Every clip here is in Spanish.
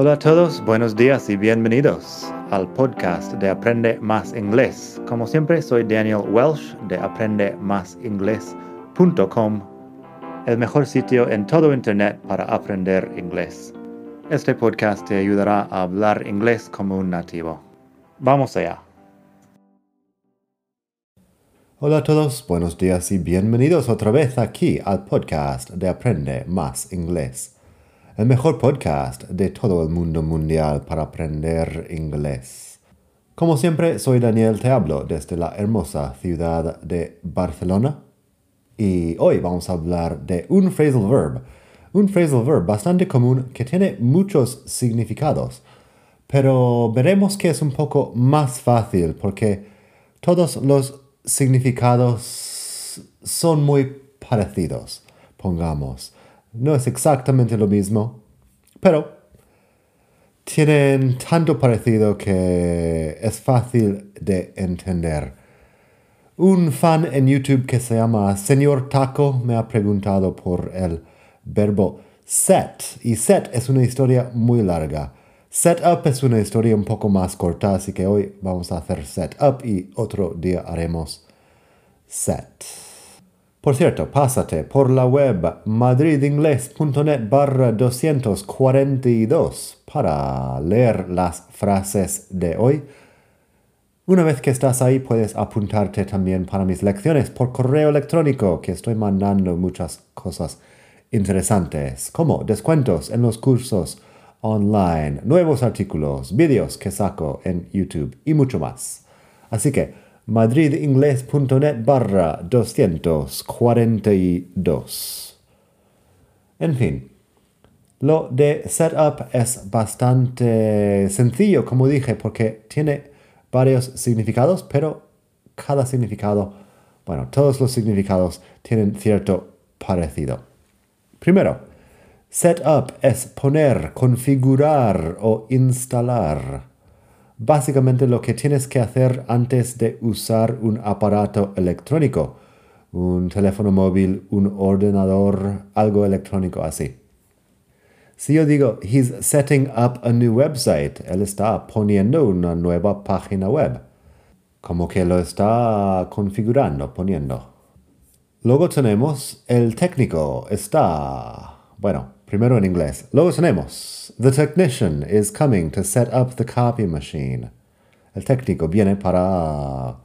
Hola a todos, buenos días y bienvenidos al podcast de Aprende Más Inglés. Como siempre, soy Daniel Welsh de aprendemásinglés.com, el mejor sitio en todo Internet para aprender inglés. Este podcast te ayudará a hablar inglés como un nativo. Vamos allá. Hola a todos, buenos días y bienvenidos otra vez aquí al podcast de Aprende Más Inglés, el mejor podcast de todo el mundo mundial para aprender inglés. Como siempre, soy Daniel, te hablo desde la hermosa ciudad de Barcelona y hoy vamos a hablar de un phrasal verb, un phrasal verb bastante común que tiene muchos significados, pero veremos que es un poco más fácil porque todos los significados son muy parecidos, pongamos. No es exactamente lo mismo, pero tienen tanto parecido que es fácil de entender. Un fan en YouTube que se llama Señor Taco me ha preguntado por el verbo set. Y set es una historia muy larga. Setup es una historia un poco más corta, así que hoy vamos a hacer setup y otro día haremos set. Por cierto, pásate por la web madridingles.net barra 242 para leer las frases de hoy. Una vez que estás ahí puedes apuntarte también para mis lecciones por correo electrónico, que estoy mandando muchas cosas interesantes, como descuentos en los cursos online, nuevos artículos, vídeos que saco en YouTube y mucho más. Así que madridingles.net barra 242. En fin, lo de setup es bastante sencillo, como dije, porque tiene varios significados, pero cada significado, bueno, todos los significados tienen cierto parecido. Primero, Setup es poner, configurar o instalar. Básicamente lo que tienes que hacer antes de usar un aparato electrónico, un teléfono móvil, un ordenador, algo electrónico así. Si yo digo, he's setting up a new website, él está poniendo una nueva página web. Como que lo está configurando, poniendo. Luego tenemos el técnico, está, bueno, Primero en inglés. Luego tenemos. The technician is coming to set up the copy machine. El técnico viene para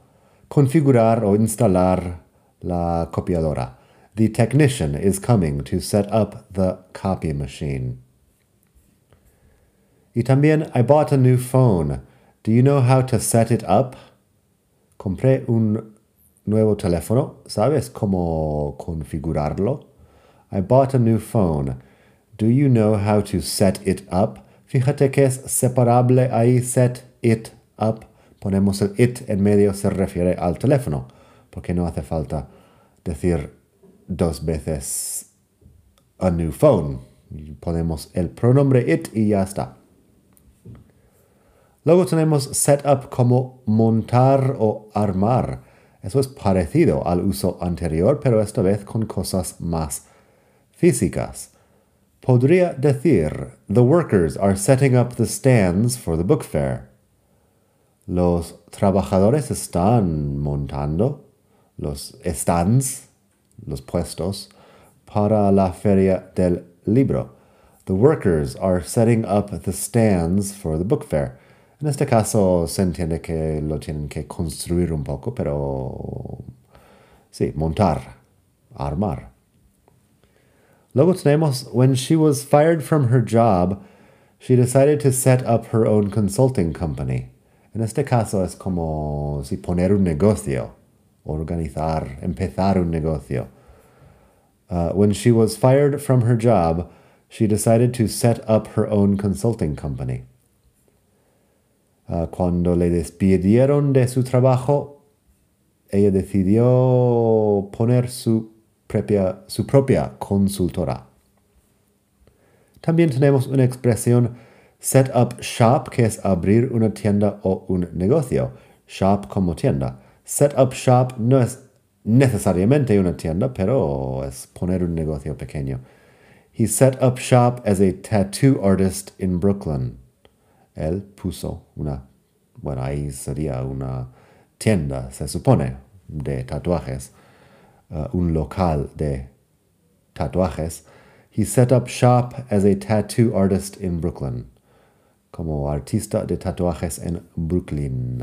configurar o instalar la copiadora. The technician is coming to set up the copy machine. Y también, I bought a new phone. Do you know how to set it up? Compré un nuevo teléfono. ¿Sabes cómo configurarlo? I bought a new phone. Do you know how to set it up? Fíjate que es separable ahí, set it up. Ponemos el it en medio, se refiere al teléfono, porque no hace falta decir dos veces a new phone. Ponemos el pronombre it y ya está. Luego tenemos set up como montar o armar. Eso es parecido al uso anterior, pero esta vez con cosas más físicas. Podría decir, the workers are setting up the stands for the book fair. Los trabajadores están montando los stands, los puestos, para la feria del libro. The workers are setting up the stands for the book fair. En este caso se entiende que lo tienen que construir un poco, pero sí, montar, armar. Luego tenemos, when she was fired from her job, she decided to set up her own consulting company. En este caso es como si poner un negocio, organizar, empezar un negocio. Uh, when she was fired from her job, she decided to set up her own consulting company. Uh, cuando le despidieron de su trabajo, ella decidió poner su su propia consultora. También tenemos una expresión set up shop, que es abrir una tienda o un negocio. Shop como tienda. Set up shop no es necesariamente una tienda, pero es poner un negocio pequeño. He set up shop as a tattoo artist in Brooklyn. Él puso una, bueno, ahí sería una tienda, se supone, de tatuajes, uh, un local de tatuajes. He set up shop as a tattoo artist in Brooklyn, como artista de tatuajes en Brooklyn.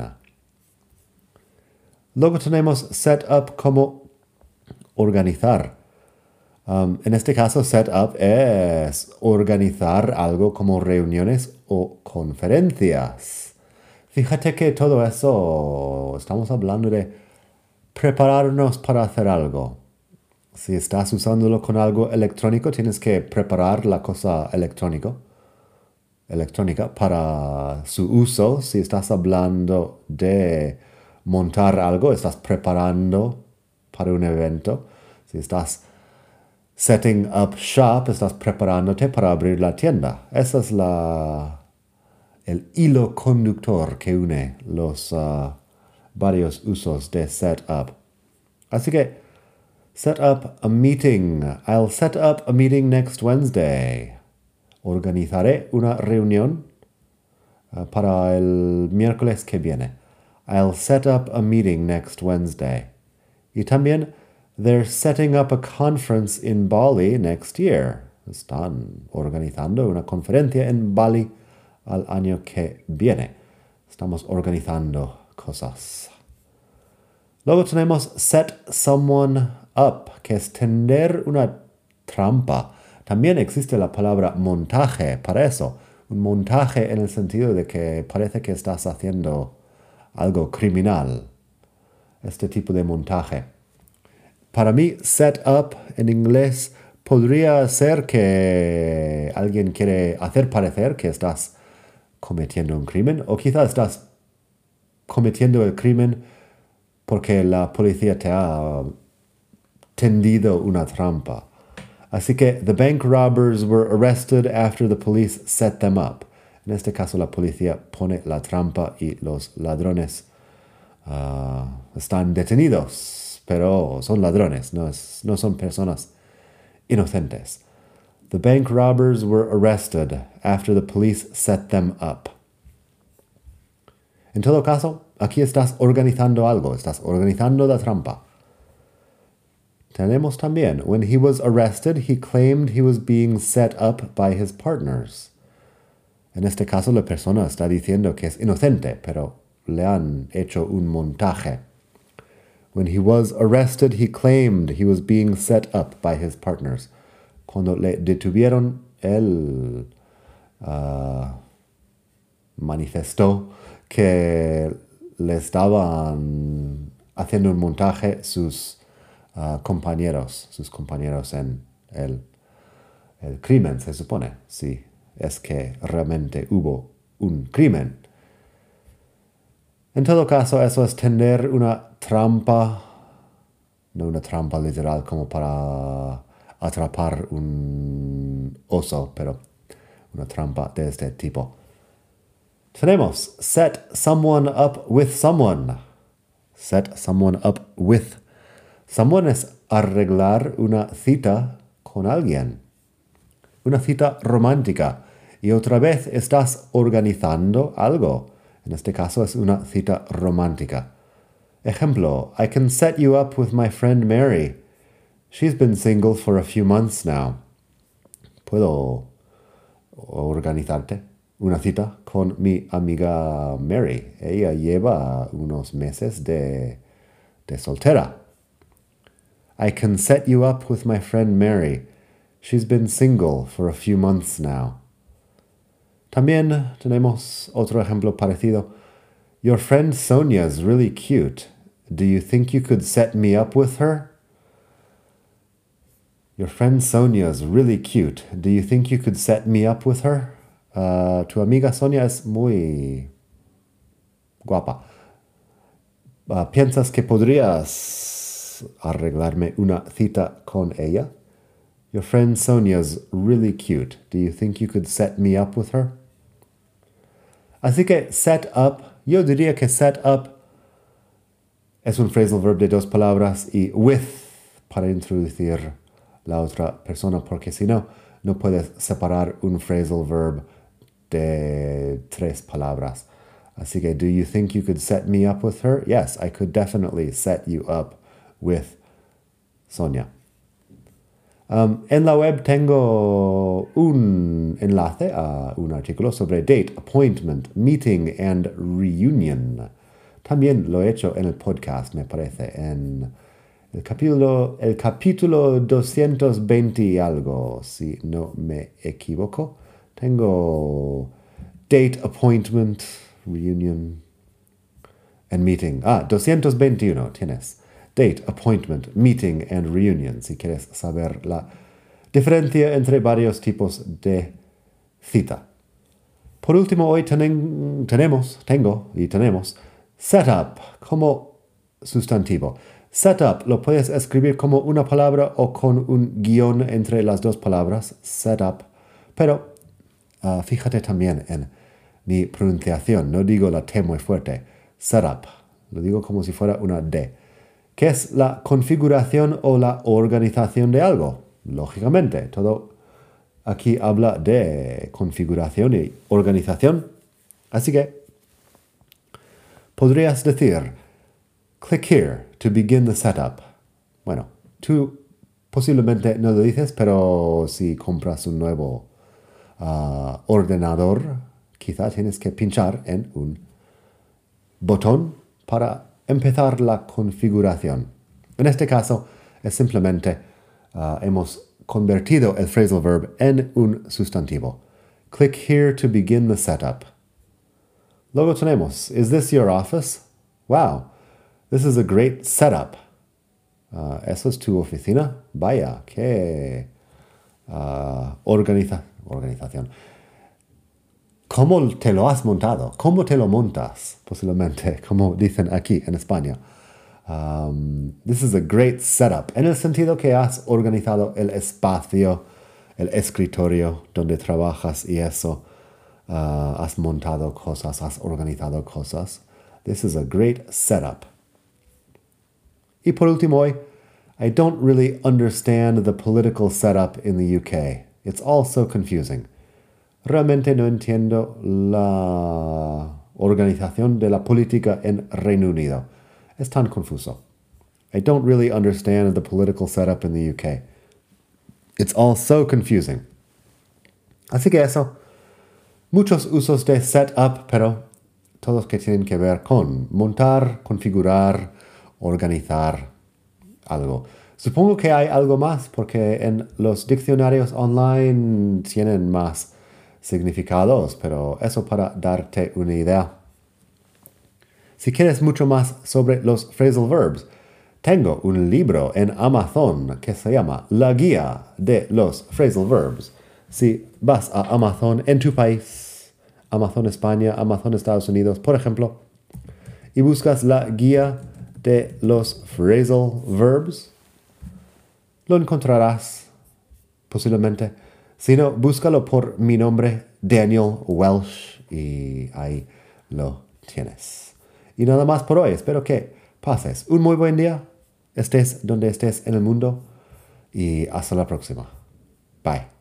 Luego tenemos set up como organizar. Um, en este caso, set up es organizar algo como reuniones o conferencias. Fíjate que todo eso estamos hablando de prepararnos para hacer algo. Si estás usándolo con algo electrónico, tienes que preparar la cosa electrónico, electrónica para su uso. Si estás hablando de montar algo, estás preparando para un evento. Si estás setting up shop, estás preparándote para abrir la tienda. Ese es la, el hilo conductor que une los uh, varios usos de set up. Así que, set up a meeting. I'll set up a meeting next Wednesday. Organizaré una reunión uh, para el miércoles que viene. I'll set up a meeting next Wednesday. Y también, they're setting up a conference in Bali next year. Están organizando una conferencia en Bali al año que viene. Estamos organizando Luego tenemos set someone up, que es tender una trampa. También existe la palabra montaje para eso. Un montaje en el sentido de que parece que estás haciendo algo criminal. Este tipo de montaje. Para mí, set up en inglés podría ser que alguien quiere hacer parecer que estás cometiendo un crimen o quizás estás cometiendo el crimen porque la policía te ha tendido una trampa. Así que the bank robbers were arrested after the police set them up. En este caso la policía pone la trampa y los ladrones uh, están detenidos, pero son ladrones, no, no son personas inocentes. The bank robbers were arrested after the police set them up. En todo caso, aquí estás organizando algo, estás organizando la trampa. Tenemos también, when he was arrested, he claimed he was being set up by his partners. En este caso, la persona está diciendo que es inocente, pero le han hecho un montaje. When he was arrested, he claimed he was being set up by his partners. Cuando le detuvieron, él uh, manifestó que le estaban haciendo un montaje sus uh, compañeros, sus compañeros en el, el crimen, se supone, sí es que realmente hubo un crimen. En todo caso, eso es tener una trampa, no una trampa literal como para atrapar un oso, pero una trampa de este tipo. Tenemos set someone up with someone. Set someone up with. Someone es arreglar una cita con alguien una cita romántica y otra vez estás organizando algo. En este caso es una cita romántica. Ejemplo, I can set you up with my friend Mary. She's been single for a few months now. Puedo organizarte una cita con mi amiga Mary. Ella lleva unos meses de, soltera. I can set you up with my friend Mary. She's been single for a few months now. También tenemos otro ejemplo parecido. Your friend Sonia's really cute. Do you think you could set me up with her? Your friend Sonia's really cute. Do you think you could set me up with her? Uh, tu amiga Sonia es muy guapa. Uh, ¿Piensas que podrías arreglarme una cita con ella? Your friend Sonia's really cute. Do you think you could set me up with her? Así que set up, yo diría que set up es un phrasal verb de dos palabras y with para introducir la otra persona, porque si no, no puedes separar un phrasal verb de tres palabras. Así que, do you think you could set me up with her? Yes, I could definitely set you up with Sonia. Um, en la web tengo un enlace a un artículo sobre date, appointment, meeting and reunion. También lo he hecho en el podcast, me parece, en el capítulo, el capítulo 220 y algo, si no me equivoco. Tengo date, appointment, reunion and meeting. Ah, 221 tienes. Date, appointment, meeting and reunion, si quieres saber la diferencia entre varios tipos de cita. Por último, hoy tenemos, tengo y tenemos setup como sustantivo. Setup lo puedes escribir como una palabra o con un guion entre las dos palabras, setup. Pero uh, fíjate también en mi pronunciación, no digo la T muy fuerte, setup, lo digo como si fuera una D. ¿Qué es la configuración o la organización de algo? Lógicamente, todo aquí habla de configuración y organización. Así que podrías decir, click here to begin the setup. Bueno, tú posiblemente no lo dices, pero si compras un nuevo ah, ordenador, quizá tienes que pinchar en un botón para empezar la configuración. En este caso, es simplemente uh, hemos convertido el phrasal verb en un sustantivo. Click here to begin the setup. Luego tenemos, is this your office? Wow, this is a great setup. Uh, ¿Eso es tu oficina? Vaya, qué uh, organiza organización. ¿Cómo te lo has montado? ¿Cómo te lo montas? Posiblemente, como dicen aquí en España. Um, this is a great setup. En el sentido que has organizado el espacio, el escritorio donde trabajas y eso. Uh, has montado cosas, has organizado cosas. This is a great setup. Y por último hoy, I don't really understand the political setup in the UK. It's all so confusing. Realmente no entiendo la organización de la política en Reino Unido. Es tan confuso. I don't really understand the political setup in the UK. It's all so confusing. Así que eso. Muchos usos de setup, pero todos que tienen que ver con montar, configurar, organizar algo. Supongo que hay algo más porque en los diccionarios online tienen más significados, pero eso para darte una idea. Si quieres mucho más sobre los phrasal verbs, tengo un libro en Amazon que se llama La Guía de los Phrasal Verbs. Si vas a Amazon en tu país, Amazon España, Amazon Estados Unidos, por ejemplo, y buscas la guía de los phrasal verbs, lo encontrarás posiblemente si no, búscalo por mi nombre, Daniel Welsh, y ahí lo tienes. Y nada más por hoy. Espero que pases un muy buen día, estés donde estés en el mundo, y hasta la próxima. Bye.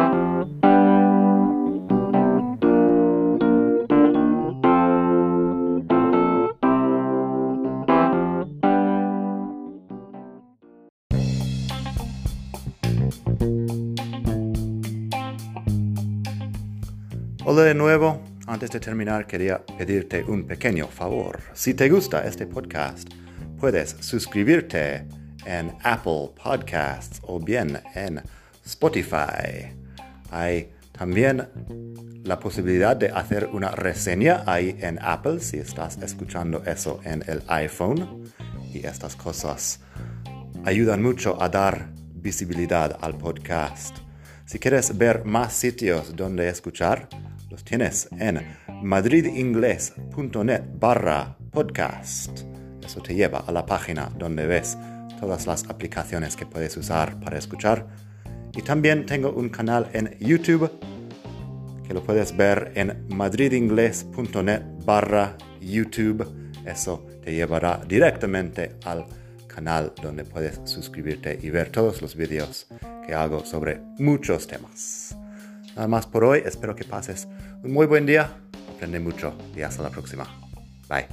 De terminar, quería pedirte un pequeño favor. Si te gusta este podcast, puedes suscribirte en Apple Podcasts o bien en Spotify. Hay también la posibilidad de hacer una reseña ahí en Apple si estás escuchando eso en el iPhone. Y estas cosas ayudan mucho a dar visibilidad al podcast. Si quieres ver más sitios donde escuchar, los tienes en madridingles.net barra podcast. Eso te lleva a la página donde ves todas las aplicaciones que puedes usar para escuchar. Y también tengo un canal en YouTube que lo puedes ver en madridingles.net barra YouTube. Eso te llevará directamente al canal donde puedes suscribirte y ver todos los vídeos que hago sobre muchos temas. Nada más por hoy, espero que pases un muy buen día, aprende mucho y hasta la próxima. Bye.